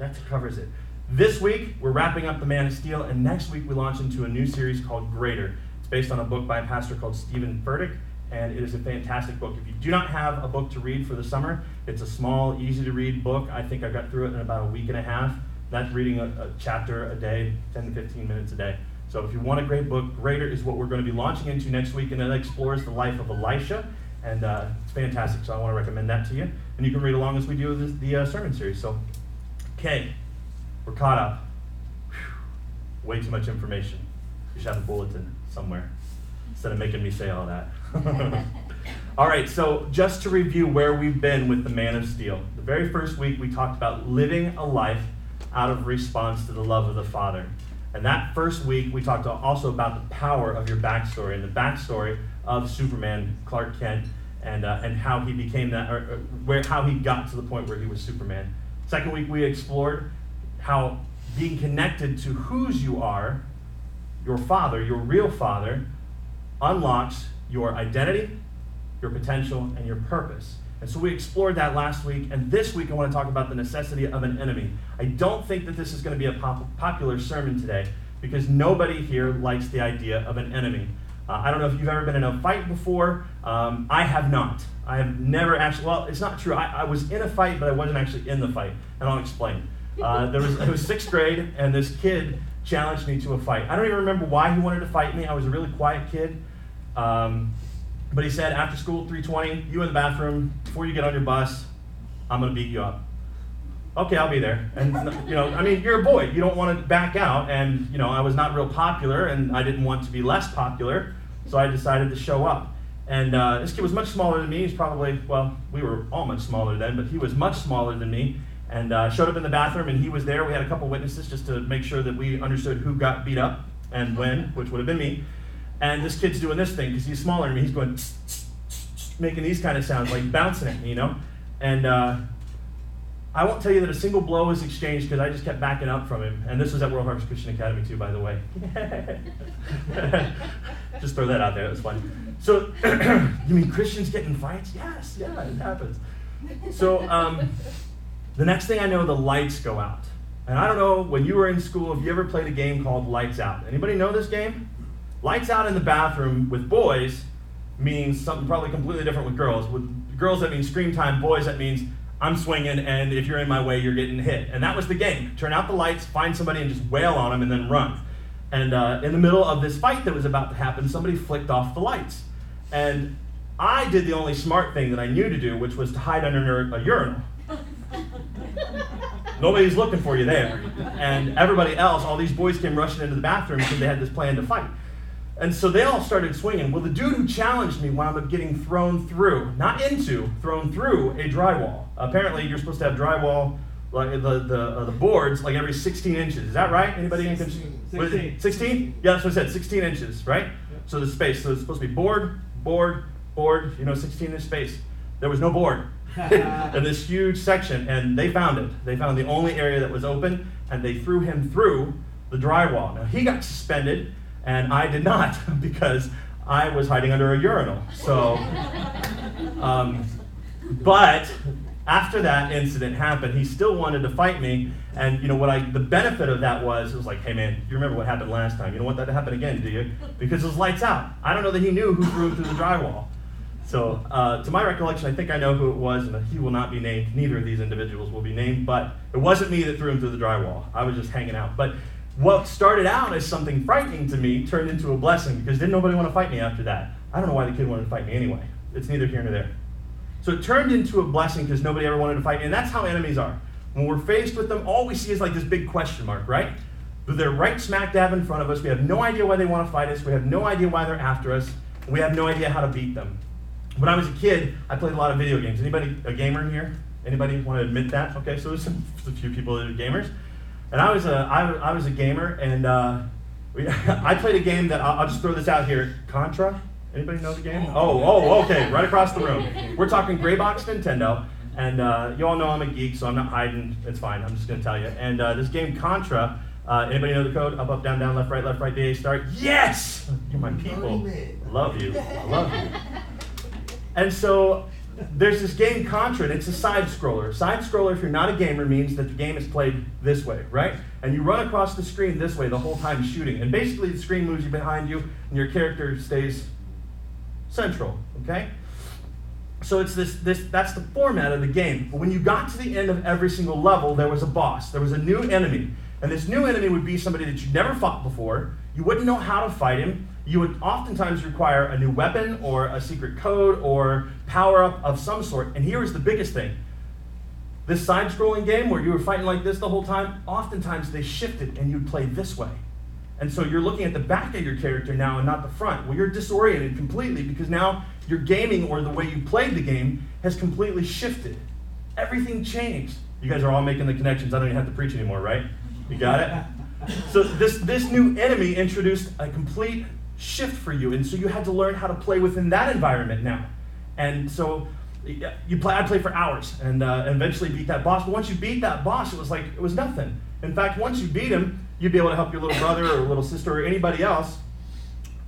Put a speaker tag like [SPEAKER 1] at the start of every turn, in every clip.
[SPEAKER 1] that covers it. This week, we're wrapping up The Man of Steel, and next week, we launch into a new series called Greater. It's based on a book by a pastor called Steven Furtick, and it is a fantastic book. If you do not have a book to read for the summer, it's a small, easy to read book. I think I got through it in about a week and a half. That's reading a, a chapter a day, 10 to 15 minutes a day. So if you want a great book, Greater is what we're going to be launching into next week, and it explores the life of Elisha, and uh, it's fantastic. So I want to recommend that to you, and you can read along as we do the uh, sermon series. So, okay, we're caught up. Whew. Way too much information. You should have a bulletin somewhere instead of making me say all that. all right, so just to review where we've been with the Man of Steel. The very first week we talked about living a life out of response to the love of the Father. And that first week, we talked also about the power of your backstory and the backstory of Superman, Clark Kent, and, uh, and how he became that, or, or, where, how he got to the point where he was Superman. Second week, we explored how being connected to whose you are, your father, your real father, unlocks your identity, your potential, and your purpose. And so we explored that last week, and this week I want to talk about the necessity of an enemy. I don't think that this is going to be a pop- popular sermon today because nobody here likes the idea of an enemy. Uh, I don't know if you've ever been in a fight before. Um, I have not. I have never actually, well, it's not true. I, I, was in a fight, but I wasn't actually in the fight, and I'll explain. Uh, there was, it was sixth grade, and this kid challenged me to a fight. I don't even remember why he wanted to fight me. I was a really quiet kid. Um, but he said, after school, 320, you in the bathroom, before you get on your bus, I'm going to beat you up. Okay, I'll be there. And, you know, I mean, you're a boy. You don't want to back out. And, you know, I was not real popular, and I didn't want to be less popular. So I decided to show up. And uh, this kid was much smaller than me. He's probably, well, we were all much smaller then, but he was much smaller than me. And uh, showed up in the bathroom, and he was there. We had a couple witnesses just to make sure that we understood who got beat up and when, which would have been me. And this kid's doing this thing because he's smaller than me. He's going, making these kind of sounds, like bouncing at me, you know? And uh, I won't tell you that a single blow was exchanged because I just kept backing up from him. And this was at World Harvest Christian Academy, too, by the way. just throw that out there. It was fun. So, you mean Christians get in fights? Yes, yeah, it happens. So, um, the next thing I know, the lights go out. And I don't know, when you were in school, have you ever played a game called Lights Out? Anybody know this game? Lights out in the bathroom with boys means something probably completely different with girls. With girls, that means scream time. Boys, that means I'm swinging, and if you're in my way, you're getting hit. And that was the game. Turn out the lights, find somebody, and just wail on them, and then run. And uh, in the middle of this fight that was about to happen, somebody flicked off the lights. And I did the only smart thing that I knew to do, which was to hide under a urinal. Nobody's looking for you there. And everybody else, all these boys came rushing into the bathroom because they had this plan to fight. And so they all started swinging. Well, the dude who challenged me wound up getting thrown through, not into, thrown through a drywall. Apparently, you're supposed to have drywall, like the the, uh, the boards, like every 16 inches. Is that right? Anybody 16. in 16. 16? Yeah, that's what I said. 16 inches, right? Yep. So the space. So it's supposed to be board, board, board. You know, 16 inch space. There was no board in this huge section, and they found it. They found the only area that was open, and they threw him through the drywall. Now he got suspended and I did not because I was hiding under a urinal. So, um, but after that incident happened, he still wanted to fight me. And you know what I the benefit of that was it was like, hey man, you remember what happened last time? You don't want that to happen again, do you? Because it was lights out. I don't know that he knew who threw him through the drywall. So, uh, to my recollection, I think I know who it was, and he will not be named. Neither of these individuals will be named, but it wasn't me that threw him through the drywall. I was just hanging out. But what started out as something frightening to me turned into a blessing because didn't nobody want to fight me after that. I don't know why the kid wanted to fight me anyway. It's neither here nor there. So it turned into a blessing because nobody ever wanted to fight me. And that's how enemies are. When we're faced with them, all we see is like this big question mark, right? But they're right smack dab in front of us. We have no idea why they want to fight us. We have no idea why they're after us. We have no idea how to beat them. When I was a kid, I played a lot of video games. Anybody a gamer here? Anybody want to admit that? Okay, so there's, some, there's a few people that are gamers. And I was a, I, I was a gamer, and uh, we, I played a game that I'll, I'll, just throw this out here. Contra. Anybody know the game? Oh, oh, okay, right across the room. We're talking gray box Nintendo, and uh, you all know I'm a geek, so I'm not hiding. It's fine. I'm just gonna tell you. And uh, this game Contra. Uh, anybody know the code? Up, up, down, down, left, right, left, right, BA, start. Yes! You're my people. Love you. I love you. And so there's this game Contra, and it's a side scroller. Side scroller, if you're not a gamer, means that the game is played this way, right? And you run across the screen this way the whole time shooting. And basically, the screen moves you behind you, and your character stays central, okay? So it's this, this that's the format of the game. But when you got to the end of every single level, there was a boss. There was a new enemy. And this new enemy would be somebody that you'd never fought before. You wouldn't know how to fight him. You would oftentimes require a new weapon or a secret code or power up of some sort. And here is the biggest thing. This side scrolling game where you were fighting like this the whole time, oftentimes they shifted and you'd play this way. And so you're looking at the back of your character now and not the front. Well, you're disoriented completely because now your gaming or the way you played the game has completely shifted. Everything changed. You guys are all making the connections. I don't even have to preach anymore, right? You got it? So this, this new enemy introduced a complete shift for you. And so you had to learn how to play within that environment now. And so you play, I played for hours and uh, eventually beat that boss. But once you beat that boss, it was like, it was nothing. In fact, once you beat him, you'd be able to help your little brother or little sister or anybody else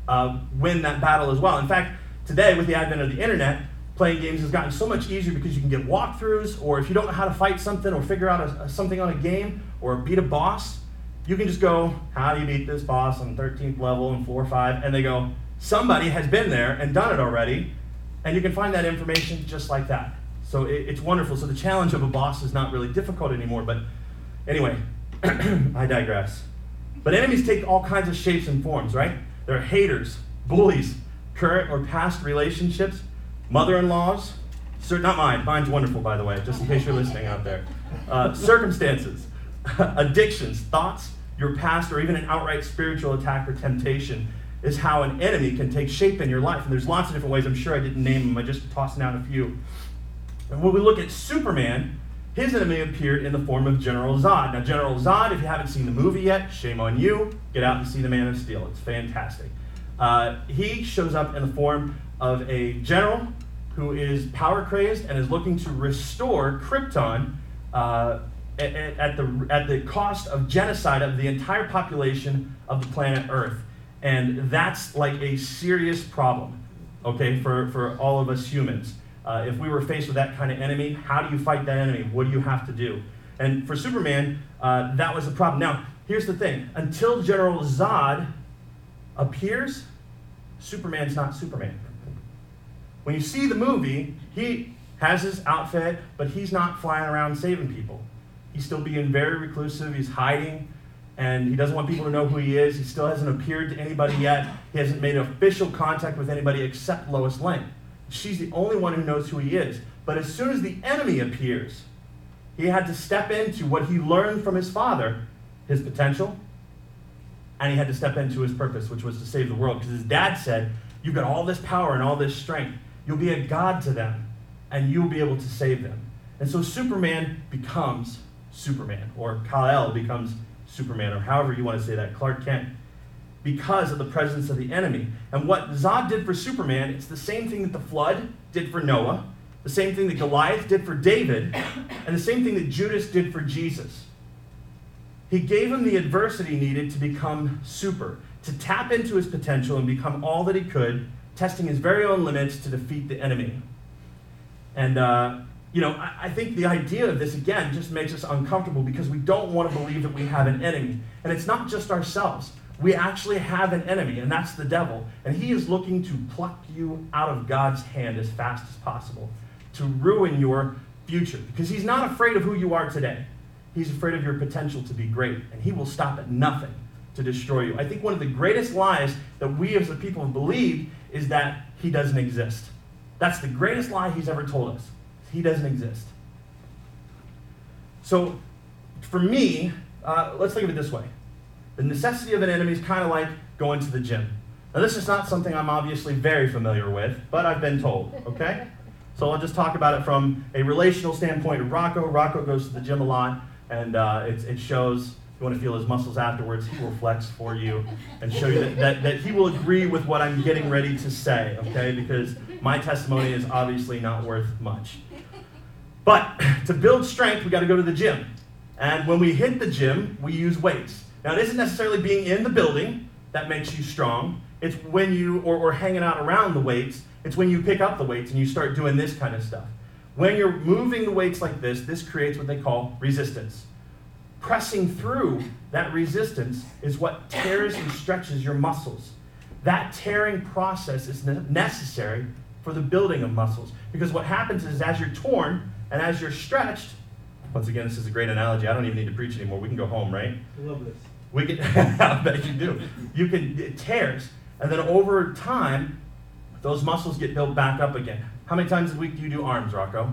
[SPEAKER 1] uh, win that battle as well. In fact, today, with the advent of the internet, playing games has gotten so much easier because you can get walkthroughs, or if you don't know how to fight something or figure out a, a, something on a game or beat a boss, you can just go, How do you beat this boss on 13th level and 4 or 5? And they go, Somebody has been there and done it already, and you can find that information just like that. So it, it's wonderful. So the challenge of a boss is not really difficult anymore, but anyway, I digress. But enemies take all kinds of shapes and forms, right? There are haters, bullies, current or past relationships, mother in laws, not mine, mine's wonderful, by the way, just in case you're listening out there. Uh, circumstances, addictions, thoughts, your past, or even an outright spiritual attack or temptation is how an enemy can take shape in your life. And there's lots of different ways. I'm sure I didn't name them, I just tossed out a few. And when we look at Superman, his enemy appeared in the form of General Zod. Now, General Zod, if you haven't seen the movie yet, shame on you. Get out and see The Man of Steel. It's fantastic. Uh, he shows up in the form of a general who is power crazed and is looking to restore Krypton uh, at, the, at the cost of genocide of the entire population of the planet Earth. And that's like a serious problem, okay, for, for all of us humans. Uh, if we were faced with that kind of enemy, how do you fight that enemy? What do you have to do? And for Superman, uh, that was the problem. Now, here's the thing until General Zod appears, Superman's not Superman. When you see the movie, he has his outfit, but he's not flying around saving people. He's still being very reclusive, he's hiding, and he doesn't want people to know who he is. He still hasn't appeared to anybody yet. He hasn't made official contact with anybody except Lois Lane. She's the only one who knows who he is. But as soon as the enemy appears, he had to step into what he learned from his father, his potential, and he had to step into his purpose, which was to save the world. Because his dad said, You've got all this power and all this strength. You'll be a God to them, and you'll be able to save them. And so Superman becomes Superman, or Kal-El becomes Superman, or however you want to say that, Clark Kent because of the presence of the enemy. And what Zod did for Superman, it's the same thing that the flood did for Noah, the same thing that Goliath did for David, and the same thing that Judas did for Jesus. He gave him the adversity needed to become super, to tap into his potential and become all that he could, testing his very own limits to defeat the enemy. And, uh, you know, I, I think the idea of this, again, just makes us uncomfortable because we don't want to believe that we have an enemy. And it's not just ourselves we actually have an enemy, and that's the devil. And he is looking to pluck you out of God's hand as fast as possible to ruin your future because he's not afraid of who you are today. He's afraid of your potential to be great, and he will stop at nothing to destroy you. I think one of the greatest lies that we as a people have believed is that he doesn't exist. That's the greatest lie he's ever told us. He doesn't exist. So, for me, uh, let's think of it this way the necessity of an enemy is kind of like going to the gym. Now, this is not something I'm obviously very familiar with, but I've been told, okay? So I'll just talk about it from a relational standpoint Rocco. Rocco goes to the gym a lot, and uh, it, it shows you want to feel his muscles afterwards, he will flex for you and show you that, that, that, he will agree with what I'm getting ready to say, okay? Because my testimony is obviously not worth much. But to build strength, we got to go to the gym. And when we hit the gym, we use weights. Now, it isn't necessarily being in the building that makes you strong. It's when you, or, or hanging out around the weights It's when you pick up the weights and you start doing this kind of stuff. When you're moving the weights like this, this creates what they call resistance. Pressing through that resistance is what tears and stretches your muscles. That tearing process is necessary for the building of muscles. Because what happens is, as you're torn and as you're stretched, once again, this is a great analogy. I don't even need to preach anymore. We can go home, right?
[SPEAKER 2] I love this.
[SPEAKER 1] We can, I bet you do. You can, it tears. And then over time, those muscles get built back up again. How many times a week do you do arms, Rocco?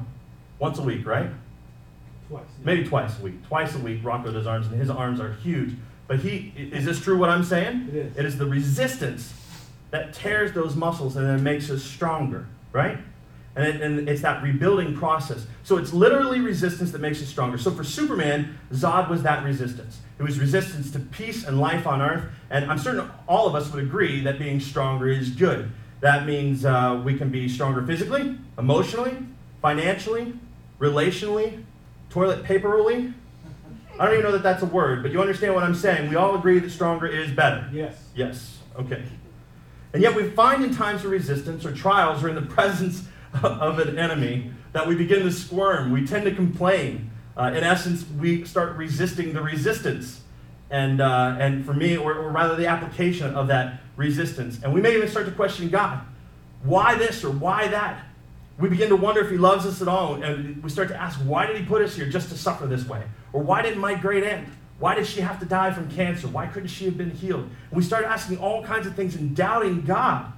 [SPEAKER 1] Once a week, right?
[SPEAKER 2] Twice.
[SPEAKER 1] Maybe twice a week. Twice a week, Rocco does arms, and his arms are huge. But he, is this true what I'm saying?
[SPEAKER 2] It is.
[SPEAKER 1] It is the resistance that tears those muscles and then makes us stronger, right? And, it, and it's that rebuilding process. So it's literally resistance that makes us stronger. So for Superman, Zod was that resistance. It was resistance to peace and life on earth. And I'm certain all of us would agree that being stronger is good. That means uh, we can be stronger physically, emotionally, financially, relationally, toilet paperly. I don't even know that that's a word, but you understand what I'm saying. We all agree that stronger is better.
[SPEAKER 2] Yes.
[SPEAKER 1] Yes, okay. And yet we find in times of resistance or trials or in the presence of an enemy that we begin to squirm. We tend to complain. Uh, in essence, we start resisting the resistance. And, uh, and for me, or, or rather the application of that resistance. And we may even start to question God. Why this or why that? We begin to wonder if He loves us at all. And we start to ask, why did He put us here just to suffer this way? Or why didn't my great aunt? Why did she have to die from cancer? Why couldn't she have been healed? And we start asking all kinds of things and doubting God.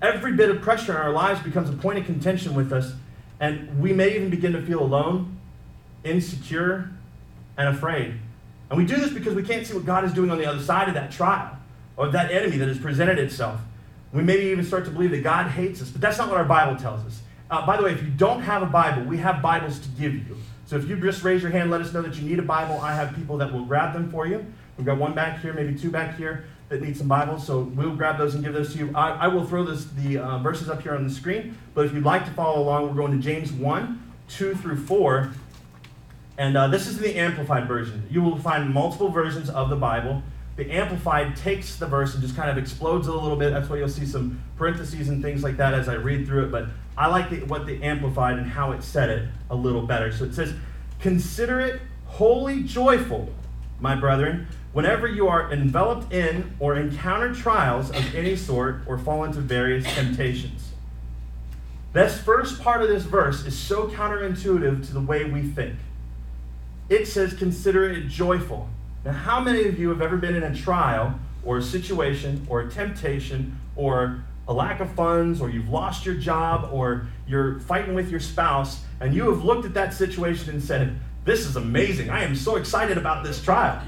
[SPEAKER 1] Every bit of pressure in our lives becomes a point of contention with us, and we may even begin to feel alone, insecure, and afraid. And we do this because we can't see what God is doing on the other side of that trial or that enemy that has presented itself. We maybe even start to believe that God hates us, but that's not what our Bible tells us. Uh, by the way, if you don't have a Bible, we have Bibles to give you. So if you just raise your hand, let us know that you need a Bible. I have people that will grab them for you. We've got one back here, maybe two back here that need some Bibles, so we'll grab those and give those to you. I, I will throw this, the uh, verses up here on the screen, but if you'd like to follow along, we're going to James 1, 2 through 4. And uh, this is the Amplified version. You will find multiple versions of the Bible. The Amplified takes the verse and just kind of explodes it a little bit. That's why you'll see some parentheses and things like that as I read through it. But I like the, what the Amplified and how it said it a little better. So it says, Consider it wholly joyful, my brethren, whenever you are enveloped in or encounter trials of any sort or fall into various temptations. This first part of this verse is so counterintuitive to the way we think. It says, consider it joyful. Now, how many of you have ever been in a trial or a situation or a temptation or a lack of funds or you've lost your job or you're fighting with your spouse and you have looked at that situation and said, This is amazing. I am so excited about this trial.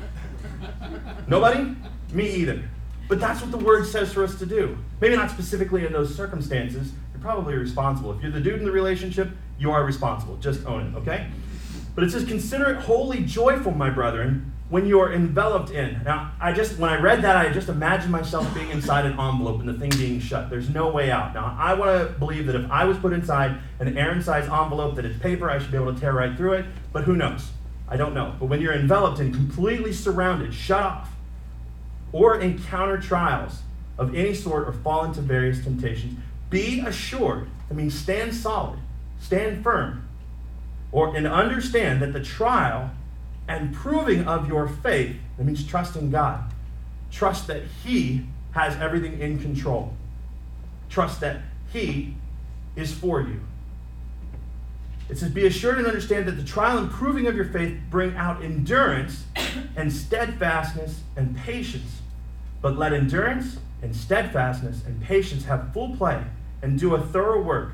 [SPEAKER 1] Nobody? Me either. But that's what the word says for us to do. Maybe not specifically in those circumstances. You're probably responsible. If you're the dude in the relationship, you are responsible. Just own it, okay? But it says, Consider it wholly joyful, my brethren, when you are enveloped in. Now, I just, when I read that, I just imagined myself being inside an envelope and the thing being shut. There's no way out. Now, I want to believe that if I was put inside an Aaron size envelope that is paper, I should be able to tear right through it, but who knows? I don't know. But when you're enveloped and completely surrounded, shut off, or encounter trials of any sort or fall into various temptations, be assured, I mean, stand solid, stand firm, or and understand that the trial and proving of your faith, that means trust in God. Trust that He has everything in control. Trust that He is for you. It says, Be assured and understand that the trial and proving of your faith bring out endurance and steadfastness and patience. But let endurance and steadfastness and patience have full play and do a thorough work,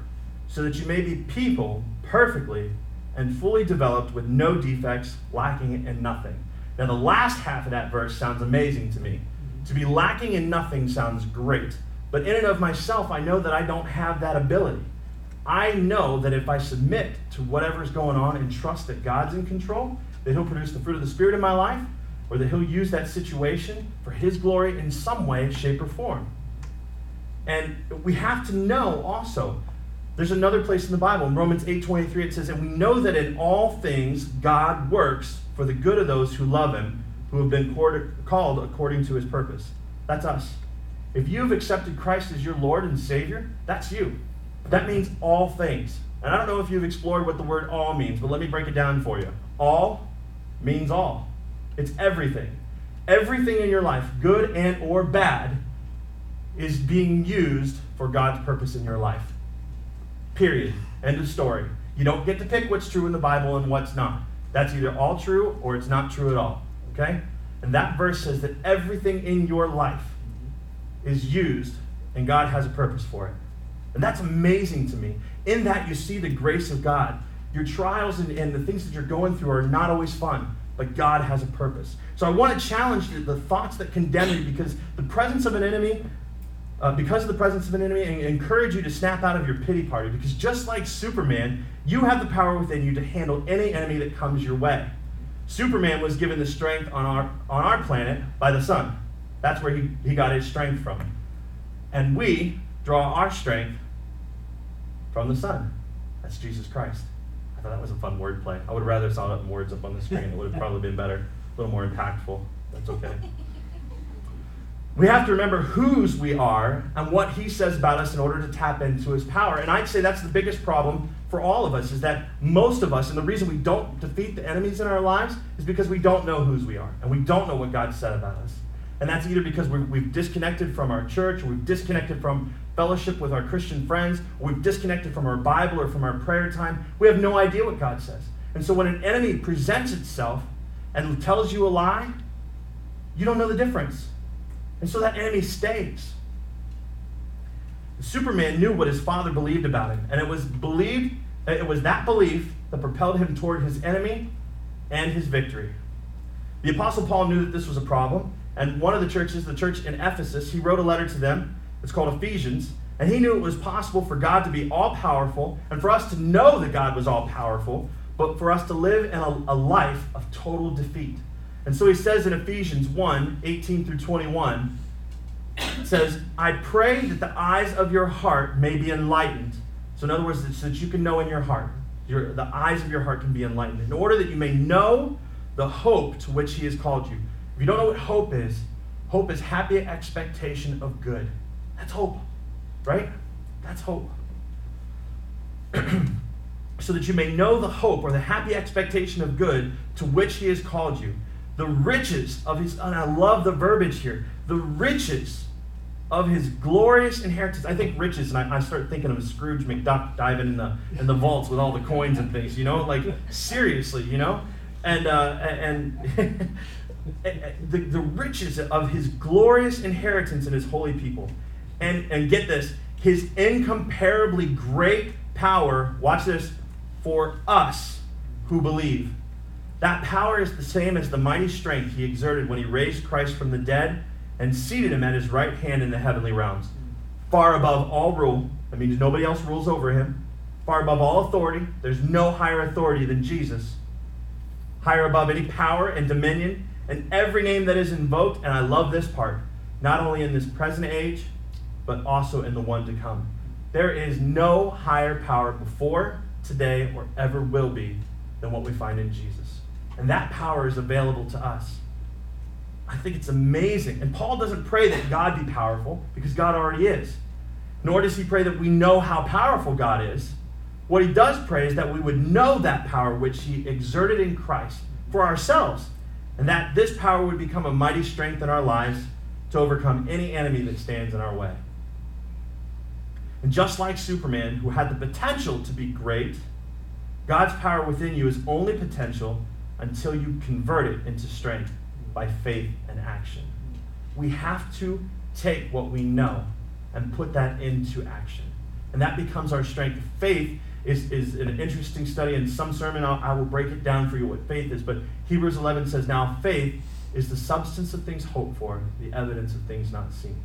[SPEAKER 1] so that you may be people perfectly and fully developed with no defects, lacking in nothing. Now, the last half of that verse sounds amazing to me. To be lacking in nothing sounds great. But in and of myself, I know that I don't have that ability. I know that if I submit to whatever's going on and trust that God's in control, that He'll produce the fruit of the Spirit in my life, or that He'll use that situation for His glory in some way, shape, or form. And we have to know also there's another place in the Bible, in Romans 8:23, it says, And we know that in all things God works for the good of those who love him, who have been called according to his purpose. That's us. If you've accepted Christ as your Lord and Savior, that's you. That means all things. And I don't know if you've explored what the word all means, but let me break it down for you. All means all. It's everything. Everything in your life, good and or bad, is being used for God's purpose in your life. Period. End of story. You don't get to pick what's true in the Bible and what's not. That's either all true or it's not true at all. Okay? And that verse says that everything in your life is used and God has a purpose for it. And that's amazing to me. In that, you see the grace of God. Your trials and, and the things that you're going through are not always fun, but God has a purpose. So I want to challenge the, the thoughts that condemn you because the presence of an enemy, uh, because of the presence of an enemy, and encourage you to snap out of your pity party. Because just like Superman, you have the power within you to handle any enemy that comes your way. Superman was given the strength on our, on our planet by the sun. That's where he, he got his strength from. And we draw our strength from the Son. That's Jesus Christ. I thought that was a fun word play. I would have rather saw it in words up on the screen. It would have probably been better, a little more impactful. That's okay. We have to remember whose we are and what he says about us in order to tap into his power. And I'd say that's the biggest problem for all of us is that most of us, and the reason we don't defeat the enemies in our lives is because we don't know whose we are and we don't know what God said about us. And that's either because we have disconnected from our church, we've disconnected from fellowship with our Christian friends, we've disconnected from our Bible or from our prayer time. We have no idea what God says. And so when an enemy presents itself and tells you a lie, you don't know the difference. And so that enemy stays. Superman knew what his father believed about him, and it was believed it was that belief that propelled him toward his enemy and his victory. The apostle Paul knew that this was a problem, and one of the churches, the church in Ephesus, he wrote a letter to them. It's called Ephesians. And he knew it was possible for God to be all powerful and for us to know that God was all powerful, but for us to live in a, a life of total defeat. And so he says in Ephesians 1 18 through 21, says, I pray that the eyes of your heart may be enlightened. So, in other words, so that you can know in your heart, your, the eyes of your heart can be enlightened, in order that you may know the hope to which he has called you if you don't know what hope is, hope is happy expectation of good. That's hope, right? That's hope. so that you may know the hope or the happy expectation of good to which he has called you. The riches of his, and I love the verbiage here, the riches of his glorious inheritance. I think riches, and I, I start thinking of Scrooge McDuck diving in the in the vaults with all the coins and things. You know, like seriously, you know, and uh, and the, the riches of his glorious inheritance in his holy people. And, and get this, his incomparably great power, watch this, for us who believe. That power is the same as the mighty strength he exerted when he raised Christ from the dead and seated him at his right hand in the heavenly realms. Far above all rule, that means nobody else rules over him. Far above all authority, there's no higher authority than Jesus. Higher above any power and dominion and every name that is invoked, and I love this part, not only in this present age, but also in the one to come. There is no higher power before, today, or ever will be than what we find in Jesus. And that power is available to us. I think it's amazing. And Paul doesn't pray that God be powerful because God already is. Nor does he pray that we know how powerful God is. What he does pray is that we would know that power which he exerted in Christ for ourselves and that this power would become a mighty strength in our lives to overcome any enemy that stands in our way. And just like Superman, who had the potential to be great, God's power within you is only potential until you convert it into strength by faith and action. We have to take what we know and put that into action. And that becomes our strength. Faith is, is an interesting study. In some sermon, I'll, I will break it down for you what faith is. But Hebrews 11 says, Now faith is the substance of things hoped for, the evidence of things not seen.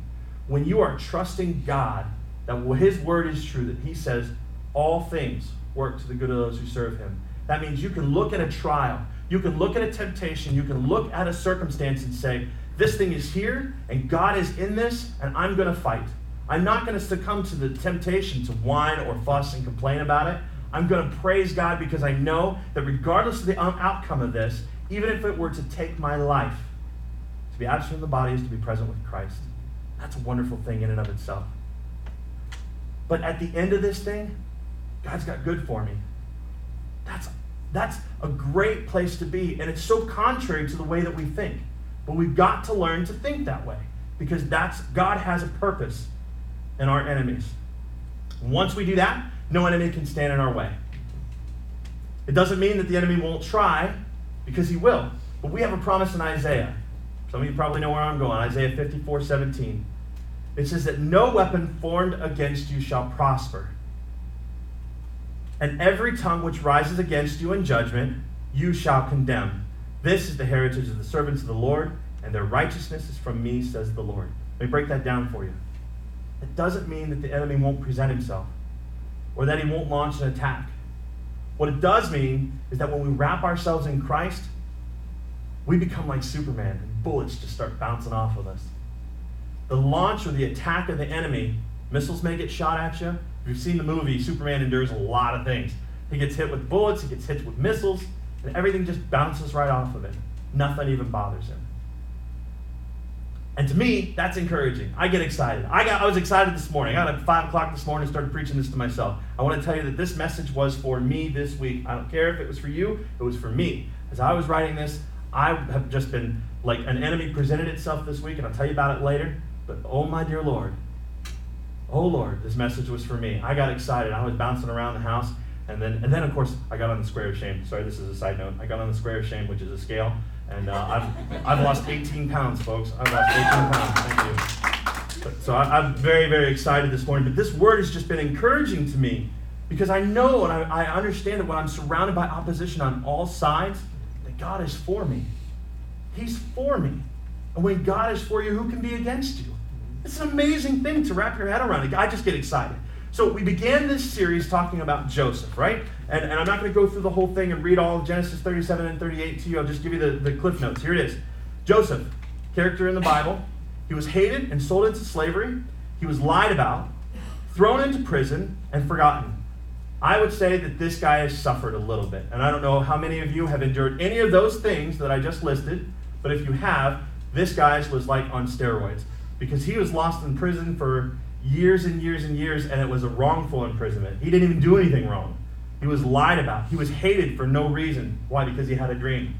[SPEAKER 1] When you are trusting God, that His word is true, that He says, all things work to the good of those who serve Him. That means you can look at a trial, you can look at a temptation, you can look at a circumstance and say, This thing is here, and God is in this, and I'm going to fight. I'm not going to succumb to the temptation to whine or fuss and complain about it. I'm going to praise God because I know that regardless of the um, outcome of this, even if it were to take my life, to be absent from the body is to be present with Christ. That's a wonderful thing in and of itself. But at the end of this thing, God's got good for me. That's, that's a great place to be. And it's so contrary to the way that we think. But we've got to learn to think that way because that's God has a purpose in our enemies. Once we do that, no enemy can stand in our way. It doesn't mean that the enemy won't try, because he will. But we have a promise in Isaiah. Some of you probably know where I'm going. Isaiah 54 17. It says that no weapon formed against you shall prosper. And every tongue which rises against you in judgment, you shall condemn. This is the heritage of the servants of the Lord, and their righteousness is from me, says the Lord. Let me break that down for you. It doesn't mean that the enemy won't present himself or that he won't launch an attack. What it does mean is that when we wrap ourselves in Christ, we become like Superman and bullets just start bouncing off of us. The launch or the attack of the enemy, missiles may get shot at you. If you've seen the movie, Superman endures a lot of things. He gets hit with bullets, he gets hit with missiles, and everything just bounces right off of it. Nothing even bothers him. And to me, that's encouraging. I get excited. I got I was excited this morning. I got up at five o'clock this morning and started preaching this to myself. I want to tell you that this message was for me this week. I don't care if it was for you, it was for me. As I was writing this, I have just been like an enemy presented itself this week, and I'll tell you about it later. But oh my dear Lord, oh Lord, this message was for me. I got excited. I was bouncing around the house, and then and then of course I got on the square of shame. Sorry, this is a side note. I got on the square of shame, which is a scale and uh, I've, I've lost 18 pounds, folks. I've lost 18 pounds. Thank you. But, so I, am very, very excited this morning. But this word has just been encouraging to me because I know and I, I understand that when I'm surrounded by opposition on all sides, that God is for me. He's for me. And when God is for you, who can be against you? It's an amazing thing to wrap your head around. I just get excited. So we began this series talking about Joseph, right? And, and I'm not going to go through the whole thing and read all of Genesis 37 and 38 to you. I'll just give you the, the cliff notes. Here it is Joseph, character in the Bible. He was hated and sold into slavery. He was lied about, thrown into prison, and forgotten. I would say that this guy has suffered a little bit. And I don't know how many of you have endured any of those things that I just listed, but if you have, this guy's was like on steroids because he was lost in prison for years and years and years, and it was a wrongful imprisonment. He didn't even do anything wrong. He was lied about. He was hated for no reason. Why? Because he had a dream.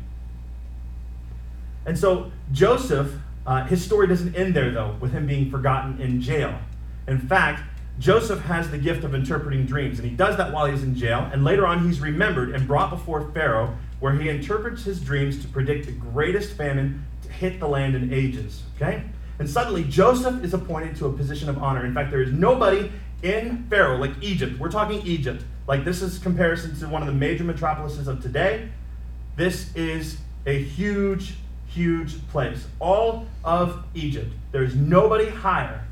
[SPEAKER 1] And so Joseph, uh, his story doesn't end there, though, with him being forgotten in jail. In fact, Joseph has the gift of interpreting dreams, and he does that while he's in jail. And later on, he's remembered and brought before Pharaoh, where he interprets his dreams to predict the greatest famine to hit the land in ages. Okay? And suddenly, Joseph is appointed to a position of honor. In fact, there is nobody in Pharaoh, like Egypt. We're talking Egypt. Like, this is comparison to one of the major metropolises of today. This is a huge, huge place. All of Egypt. There's nobody higher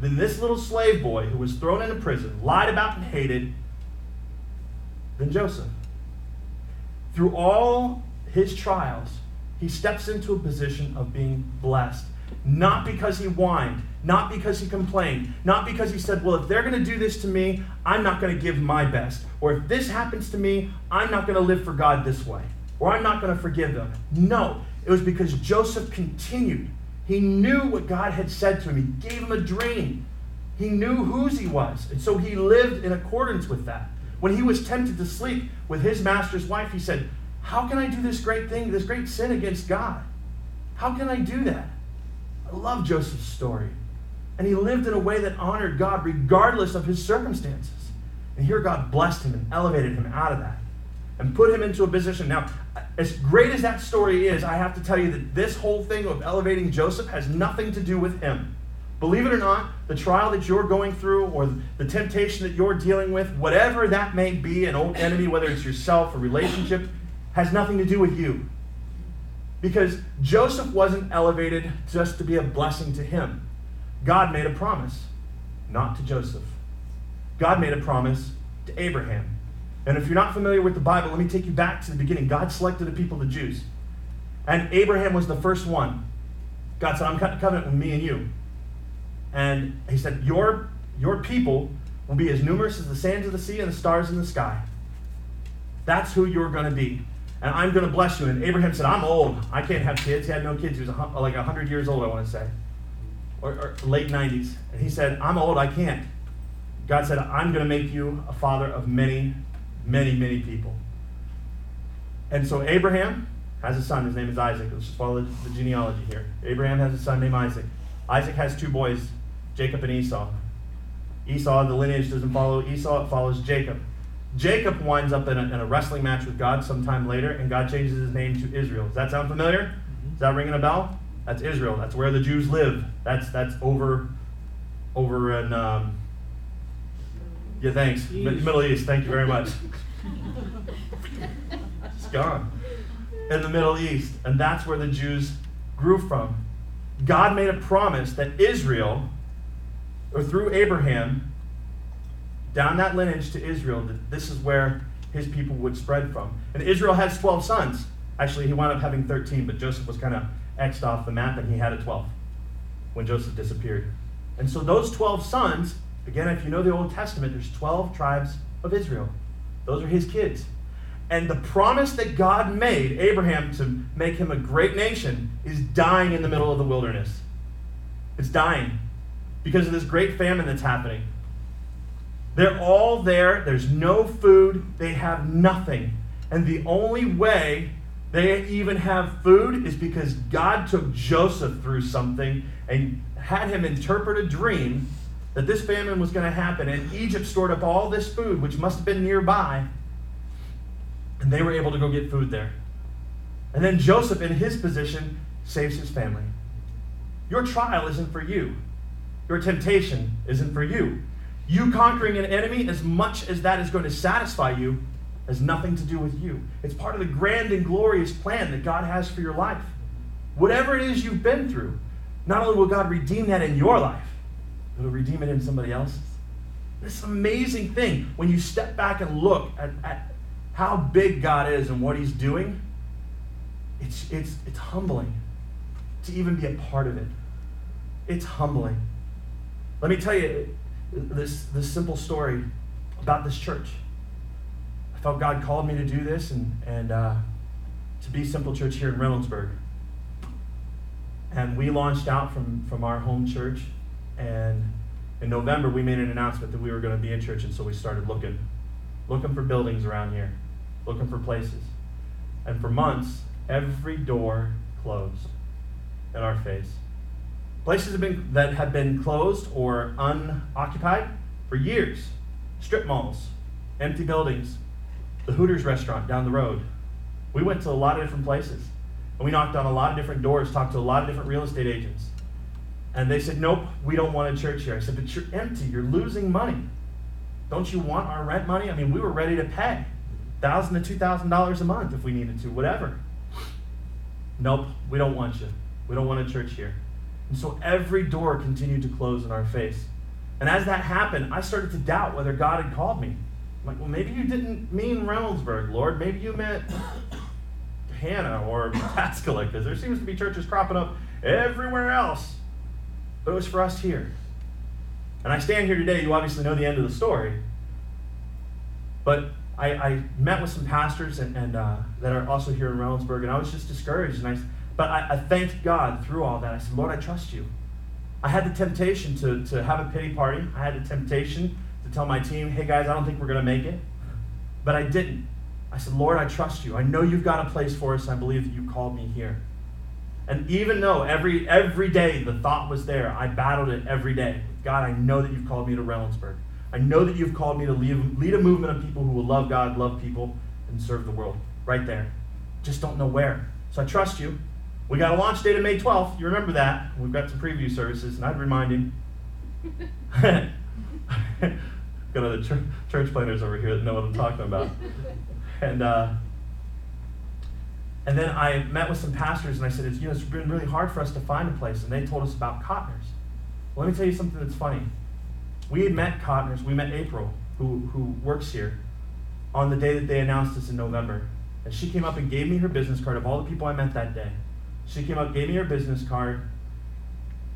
[SPEAKER 1] than this little slave boy who was thrown into prison, lied about, and hated than Joseph. Through all his trials, he steps into a position of being blessed. Not because he whined, not because he complained, not because he said, Well, if they're going to do this to me, I'm not going to give my best. Or if this happens to me, I'm not going to live for God this way. Or I'm not going to forgive them. No, it was because Joseph continued. He knew what God had said to him, he gave him a dream. He knew whose he was. And so he lived in accordance with that. When he was tempted to sleep with his master's wife, he said, How can I do this great thing, this great sin against God? How can I do that? I love Joseph's story. And he lived in a way that honored God regardless of his circumstances. And here God blessed him and elevated him out of that and put him into a position. Now, as great as that story is, I have to tell you that this whole thing of elevating Joseph has nothing to do with him. Believe it or not, the trial that you're going through or the temptation that you're dealing with, whatever that may be, an old enemy, whether it's yourself or relationship, has nothing to do with you. Because Joseph wasn't elevated just to be a blessing to him. God made a promise, not to Joseph. God made a promise to Abraham. And if you're not familiar with the Bible, let me take you back to the beginning. God selected a people, the Jews. And Abraham was the first one. God said, I'm cutting a covenant with me and you. And he said, Your, your people will be as numerous as the sands of the sea and the stars in the sky. That's who you're going to be and I'm going to bless you. And Abraham said, I'm old. I can't have kids. He had no kids. He was like 100 years old, I want to say. Or, or late 90s. And he said, I'm old, I can't. God said, I'm going to make you a father of many, many, many people. And so Abraham has a son. His name is Isaac. Let's just follow the genealogy here. Abraham has a son named Isaac. Isaac has two boys, Jacob and Esau. Esau, the lineage doesn't follow Esau, it follows Jacob. Jacob winds up in a, in a, wrestling match with God sometime later, and God changes his name to Israel. Does that sound familiar? Mm-hmm. Is that ringing a bell? That's Israel. That's where the Jews live. That's that's over, over in um, yeah. Thanks, East. Middle East. Thank you very much. it's gone in the Middle East, and that's where the Jews grew from. God made a promise that Israel, or through Abraham, down that lineage to Israel, that this is where his people would spread from. And Israel has 12 sons. Actually, he wound up having 13, but Joseph was kind of X'd off the map, and he had a 12 when Joseph disappeared. And so those 12 sons, again, if you know the Old Testament, there's 12 tribes of Israel. Those are his kids. And the promise that God made Abraham to make him a great nation is dying in the middle of the wilderness. It's dying because of this great famine that's happening. They're all there. There's no food. They have nothing. And the only way they even have food is because God took Joseph through something and had him interpret a dream that this famine was going to happen. And Egypt stored up all this food, which must have been nearby. And they were able to go get food there. And then Joseph, in his position, saves his family. Your trial isn't for you. Your temptation isn't for you. You conquering an enemy, as much as that is going to satisfy you, has nothing to do with you. It's part of the grand and glorious plan that God has for your life. Whatever it is you've been through, not only will God redeem that in your life, He'll redeem it in somebody else's. This amazing thing when you step back and look at, at how big God is and what He's doing. It's, it's, it's humbling to even be a part of it. It's humbling. Let me tell you, this, this simple story about this church. Felt God called me to do this and, and uh, to be Simple Church here in Reynoldsburg. And we launched out from, from our home church. And in November, we made an announcement that we were going to be a church. And so we started looking, looking for buildings around here, looking for places. And for months, every door closed in our face. Places have been, that have been closed or unoccupied for years. Strip malls, empty buildings, the Hooters restaurant down the road. We went to a lot of different places. And we knocked on a lot of different doors, talked to a lot of different real estate agents. And they said, Nope, we don't want a church here. I said, But you're empty. You're losing money. Don't you want our rent money? I mean, we were ready to pay thousand to two thousand dollars a month if we needed to, whatever. Nope, we don't want you. We don't want a church here. And so every door continued to close in our face. And as that happened, I started to doubt whether God had called me. I'm like, well, maybe you didn't mean Reynoldsburg, Lord. Maybe you meant Hannah or Pascagoula, because there seems to be churches cropping up everywhere else. But it was for us here. And I stand here today, you obviously know the end of the story. But I, I met with some pastors and, and uh, that are also here in Reynoldsburg, and I was just discouraged. And I but I, I thanked God through all that. I said, Lord, I trust you. I had the temptation to, to have a pity party. I had the temptation to tell my team, hey guys, I don't think we're going to make it. But I didn't. I said, Lord, I trust you. I know you've got a place for us. I believe that you called me here. And even though every every day the thought was there, I battled it every day. God, I know that you've called me to Reynoldsburg. I know that you've called me to lead, lead a movement of people who will love God, love people, and serve the world. Right there. Just don't know where. So I trust you. We got a launch date of May 12th. You remember that. We've got some preview services, and I'd remind him. got other church, church planners over here that know what I'm talking about. And uh, and then I met with some pastors, and I said, it's, you know, it's been really hard for us to find a place. And they told us about Cottoners. Well, let me tell you something that's funny. We had met Cottoners. We met April, who, who works here, on the day that they announced us in November. And she came up and gave me her business card of all the people I met that day. She came up, gave me her business card,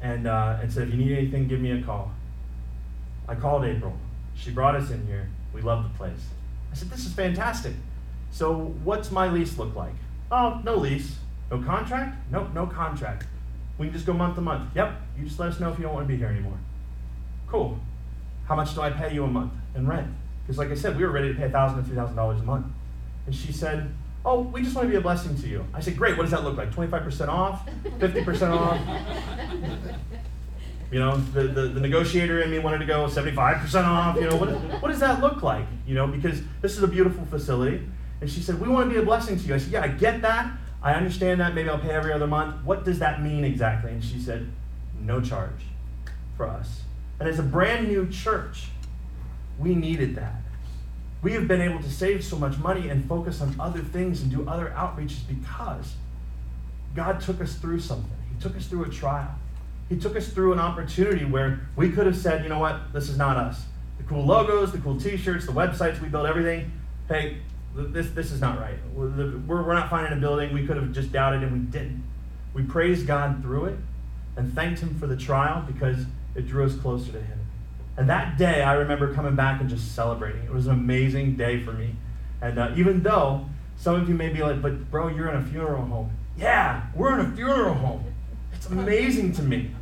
[SPEAKER 1] and, uh, and said, if you need anything, give me a call. I called April. She brought us in here. We love the place. I said, this is fantastic. So what's my lease look like? Oh, no lease. No contract? Nope, no contract. We can just go month to month. Yep, you just let us know if you don't want to be here anymore. Cool. How much do I pay you a month in rent? Because, like I said, we were ready to pay 1,000 to $3,000 a month. And she said, Oh, we just want to be a blessing to you. I said, Great, what does that look like? 25% off? 50% off? You know, the, the, the, negotiator in me wanted to go 75% off. You know, what, what does that look like? You know, because this is a beautiful facility. And she said, We want to be a blessing to you. I said, Yeah, I get that. I understand that. Maybe I'll pay every other month. What does that mean exactly? And she said, No charge for us. And as a brand new church, we needed that. We have been able to save so much money and focus on other things and do other outreaches because God took us through something. He took us through a trial. He took us through an opportunity where we could have said, you know what, this is not us. The cool logos, the cool t shirts, the websites, we built everything. Hey, this, this is not right. We're, we're not finding a building. We could have just doubted and we didn't. We praised God through it and thanked Him for the trial because it drew us closer to Him. And that day, I remember coming back and just celebrating. It was an amazing day for me. And uh, even though some of you may be like, but bro, you're in a funeral home. Yeah, we're in a funeral home. It's amazing to me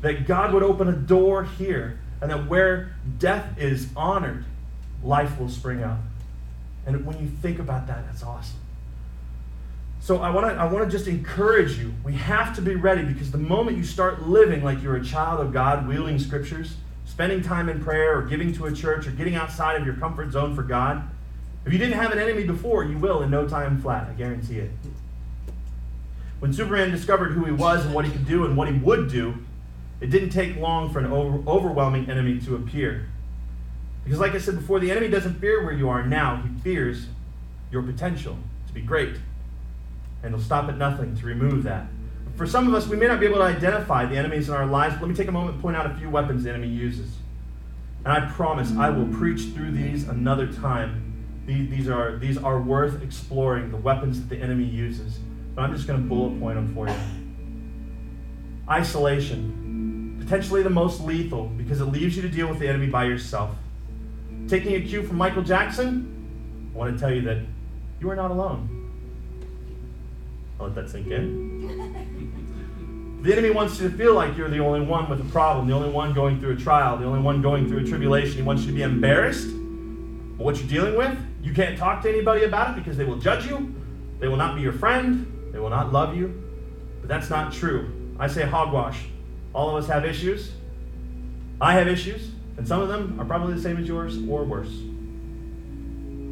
[SPEAKER 1] that God would open a door here and that where death is honored, life will spring up. And when you think about that, that's awesome. So I want to I want to just encourage you. We have to be ready because the moment you start living like you're a child of God, wielding scriptures, spending time in prayer or giving to a church or getting outside of your comfort zone for God, if you didn't have an enemy before, you will in no time flat. I guarantee it. When Superman discovered who he was and what he could do and what he would do, it didn't take long for an over- overwhelming enemy to appear. Because, like I said before, the enemy doesn't fear where you are now, he fears your potential to be great. And he'll stop at nothing to remove that. For some of us, we may not be able to identify the enemies in our lives. But let me take a moment and point out a few weapons the enemy uses. And I promise I will preach through these another time. These, are, these are worth exploring, the weapons that the enemy uses. But I'm just going to bullet point them for you. Isolation, potentially the most lethal because it leaves you to deal with the enemy by yourself. Taking a cue from Michael Jackson, I want to tell you that you are not alone. I'll let that sink in. The enemy wants you to feel like you're the only one with a problem, the only one going through a trial, the only one going through a tribulation. He wants you to be embarrassed what you're dealing with. You can't talk to anybody about it because they will judge you. They will not be your friend. They will not love you. But that's not true. I say hogwash. All of us have issues. I have issues, and some of them are probably the same as yours or worse.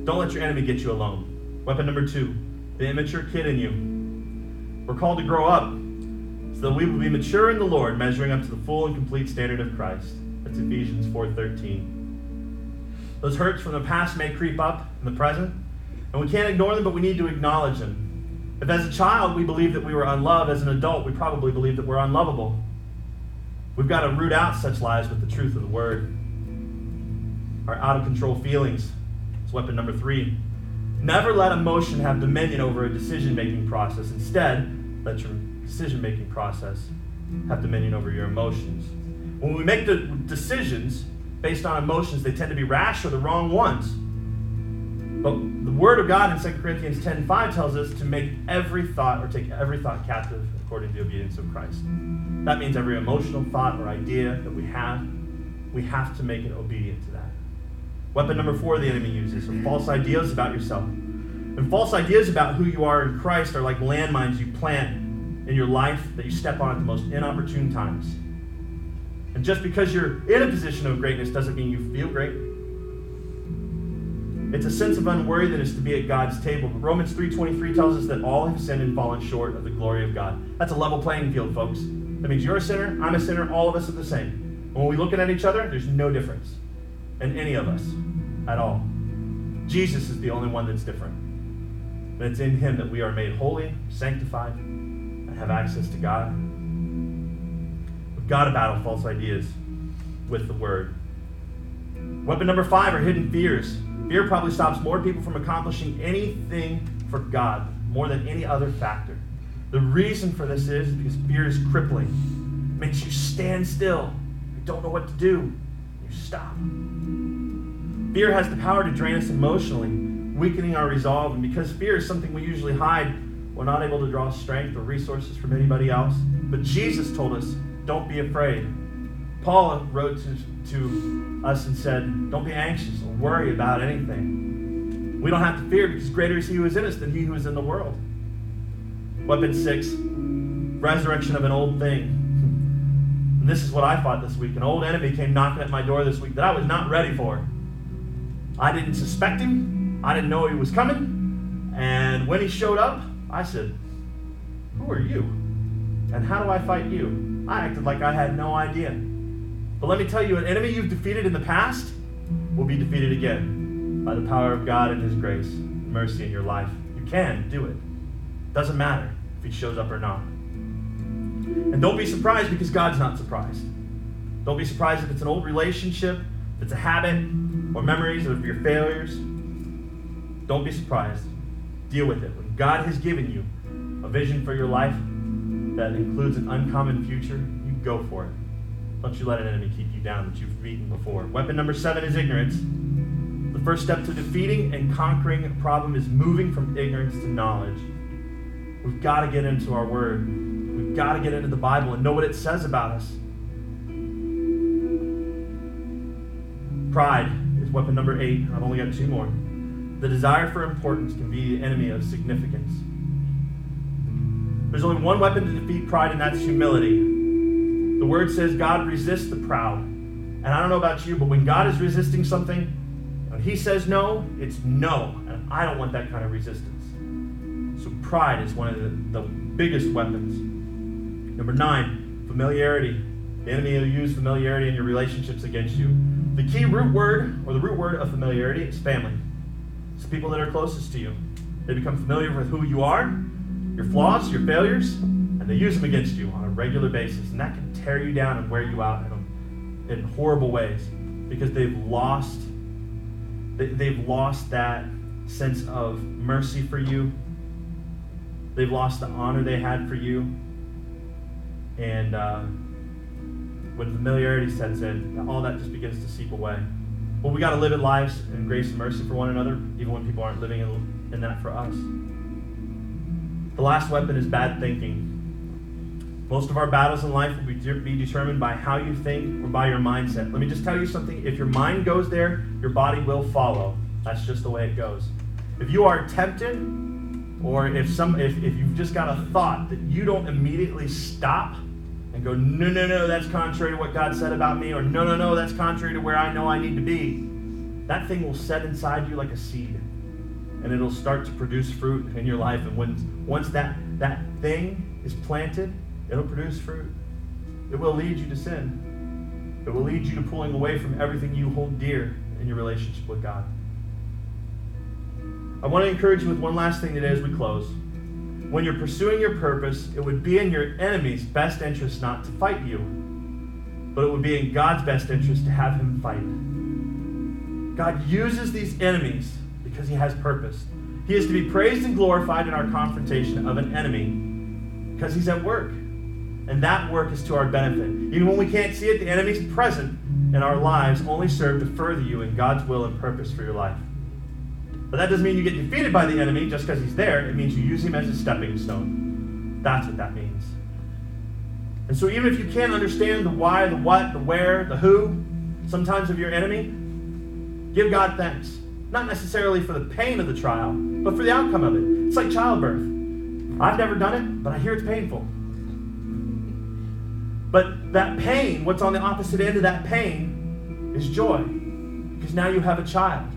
[SPEAKER 1] Don't let your enemy get you alone. Weapon number two the immature kid in you. We're called to grow up so that we will be mature in the Lord, measuring up to the full and complete standard of Christ. That's Ephesians 4:13. Those hurts from the past may creep up in the present, and we can't ignore them, but we need to acknowledge them. If as a child we believe that we were unloved, as an adult we probably believe that we're unlovable. We've got to root out such lies with the truth of the word. Our out of control feelings is weapon number three. Never let emotion have dominion over a decision making process. Instead, let your decision making process have dominion over your emotions. When we make the decisions based on emotions, they tend to be rash or the wrong ones. But the Word of God in 2 Corinthians 10 5 tells us to make every thought or take every thought captive according to the obedience of Christ. That means every emotional thought or idea that we have, we have to make it obedient to that. Weapon number four the enemy uses are false ideas about yourself. And false ideas about who you are in Christ are like landmines you plant in your life that you step on at the most inopportune times. And just because you're in a position of greatness doesn't mean you feel great. It's a sense of unworthiness to be at God's table. But Romans 3.23 tells us that all have sinned and fallen short of the glory of God. That's a level playing field, folks. That means you're a sinner, I'm a sinner, all of us are the same. And when we look at each other, there's no difference in any of us at all. Jesus is the only one that's different. And it's in him that we are made holy, sanctified, and have access to God. We've got to battle false ideas with the word. Weapon number five are hidden fears. Fear probably stops more people from accomplishing anything for God more than any other factor. The reason for this is because fear is crippling. It makes you stand still. You don't know what to do. You stop. Fear has the power to drain us emotionally, weakening our resolve. And because fear is something we usually hide, We're not able to draw strength or resources from anybody else. But Jesus told us, don't be afraid. Paul wrote to, to us and said, Don't be anxious or worry about anything. We don't have to fear because greater is he who is in us than he who is in the world. Weapon six, resurrection of an old thing. And this is what I fought this week. An old enemy came knocking at my door this week that I was not ready for. I didn't suspect him, I didn't know he was coming. And when he showed up, I said, Who are you? And how do I fight you? I acted like I had no idea. But let me tell you, an enemy you've defeated in the past will be defeated again by the power of God and His grace and mercy in your life. You can do it. Doesn't matter if He shows up or not. And don't be surprised because God's not surprised. Don't be surprised if it's an old relationship, if it's a habit, or memories of your failures. Don't be surprised. Deal with it. When God has given you a vision for your life that includes an uncommon future, you go for it. Don't you let an enemy keep you down that you've beaten before. Weapon number seven is ignorance. The first step to defeating and conquering a problem is moving from ignorance to knowledge. We've got to get into our word. We've got to get into the Bible and know what it says about us. Pride is weapon number eight. I've only got two more. The desire for importance can be the enemy of significance. There's only one weapon to defeat pride, and that's humility. The word says God resists the proud. And I don't know about you, but when God is resisting something, when He says no, it's no. And I don't want that kind of resistance. So pride is one of the, the biggest weapons. Number nine, familiarity. The enemy will use familiarity in your relationships against you. The key root word, or the root word of familiarity, is family. It's the people that are closest to you. They become familiar with who you are, your flaws, your failures, and they use them against you on a regular basis. And that can tear you down and wear you out in, in horrible ways because they've lost they, they've lost that sense of mercy for you. They've lost the honor they had for you. And uh, when familiarity sets in, all that just begins to seep away. But we got to live in lives in grace and mercy for one another, even when people aren't living in, in that for us. The last weapon is bad thinking. Most of our battles in life will be, de- be determined by how you think or by your mindset. Let me just tell you something. If your mind goes there, your body will follow. That's just the way it goes. If you are tempted, or if some if, if you've just got a thought that you don't immediately stop and go, no, no, no, that's contrary to what God said about me, or no, no, no, that's contrary to where I know I need to be, that thing will set inside you like a seed. And it'll start to produce fruit in your life. And when once that that thing is planted, It'll produce fruit. It will lead you to sin. It will lead you to pulling away from everything you hold dear in your relationship with God. I want to encourage you with one last thing today as we close. When you're pursuing your purpose, it would be in your enemy's best interest not to fight you, but it would be in God's best interest to have him fight. God uses these enemies because he has purpose. He is to be praised and glorified in our confrontation of an enemy because he's at work. And that work is to our benefit. Even when we can't see it, the enemy's present in our lives only serve to further you in God's will and purpose for your life. But that doesn't mean you get defeated by the enemy just because he's there. It means you use him as a stepping stone. That's what that means. And so, even if you can't understand the why, the what, the where, the who, sometimes of your enemy, give God thanks. Not necessarily for the pain of the trial, but for the outcome of it. It's like childbirth. I've never done it, but I hear it's painful. But that pain, what's on the opposite end of that pain, is joy. Because now you have a child.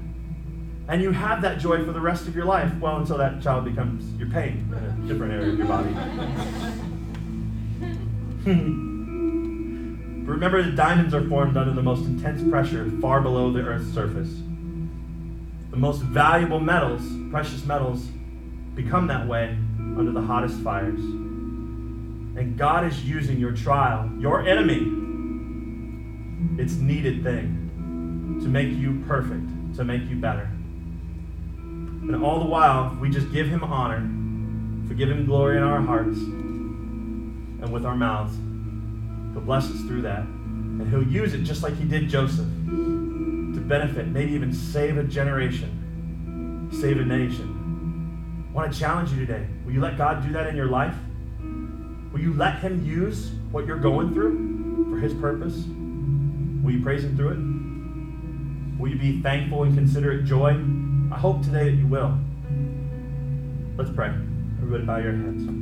[SPEAKER 1] And you have that joy for the rest of your life. Well, until that child becomes your pain in a different area of your body. Remember that diamonds are formed under the most intense pressure far below the Earth's surface. The most valuable metals, precious metals, become that way under the hottest fires. And God is using your trial, your enemy, its needed thing, to make you perfect, to make you better. And all the while, we just give Him honor, forgive Him glory in our hearts and with our mouths. He'll bless us through that. And He'll use it just like He did Joseph to benefit, maybe even save a generation, save a nation. I want to challenge you today. Will you let God do that in your life? Will you let Him use what you're going through for His purpose? Will you praise Him through it? Will you be thankful and consider it joy? I hope today that you will. Let's pray. Everybody, bow your heads.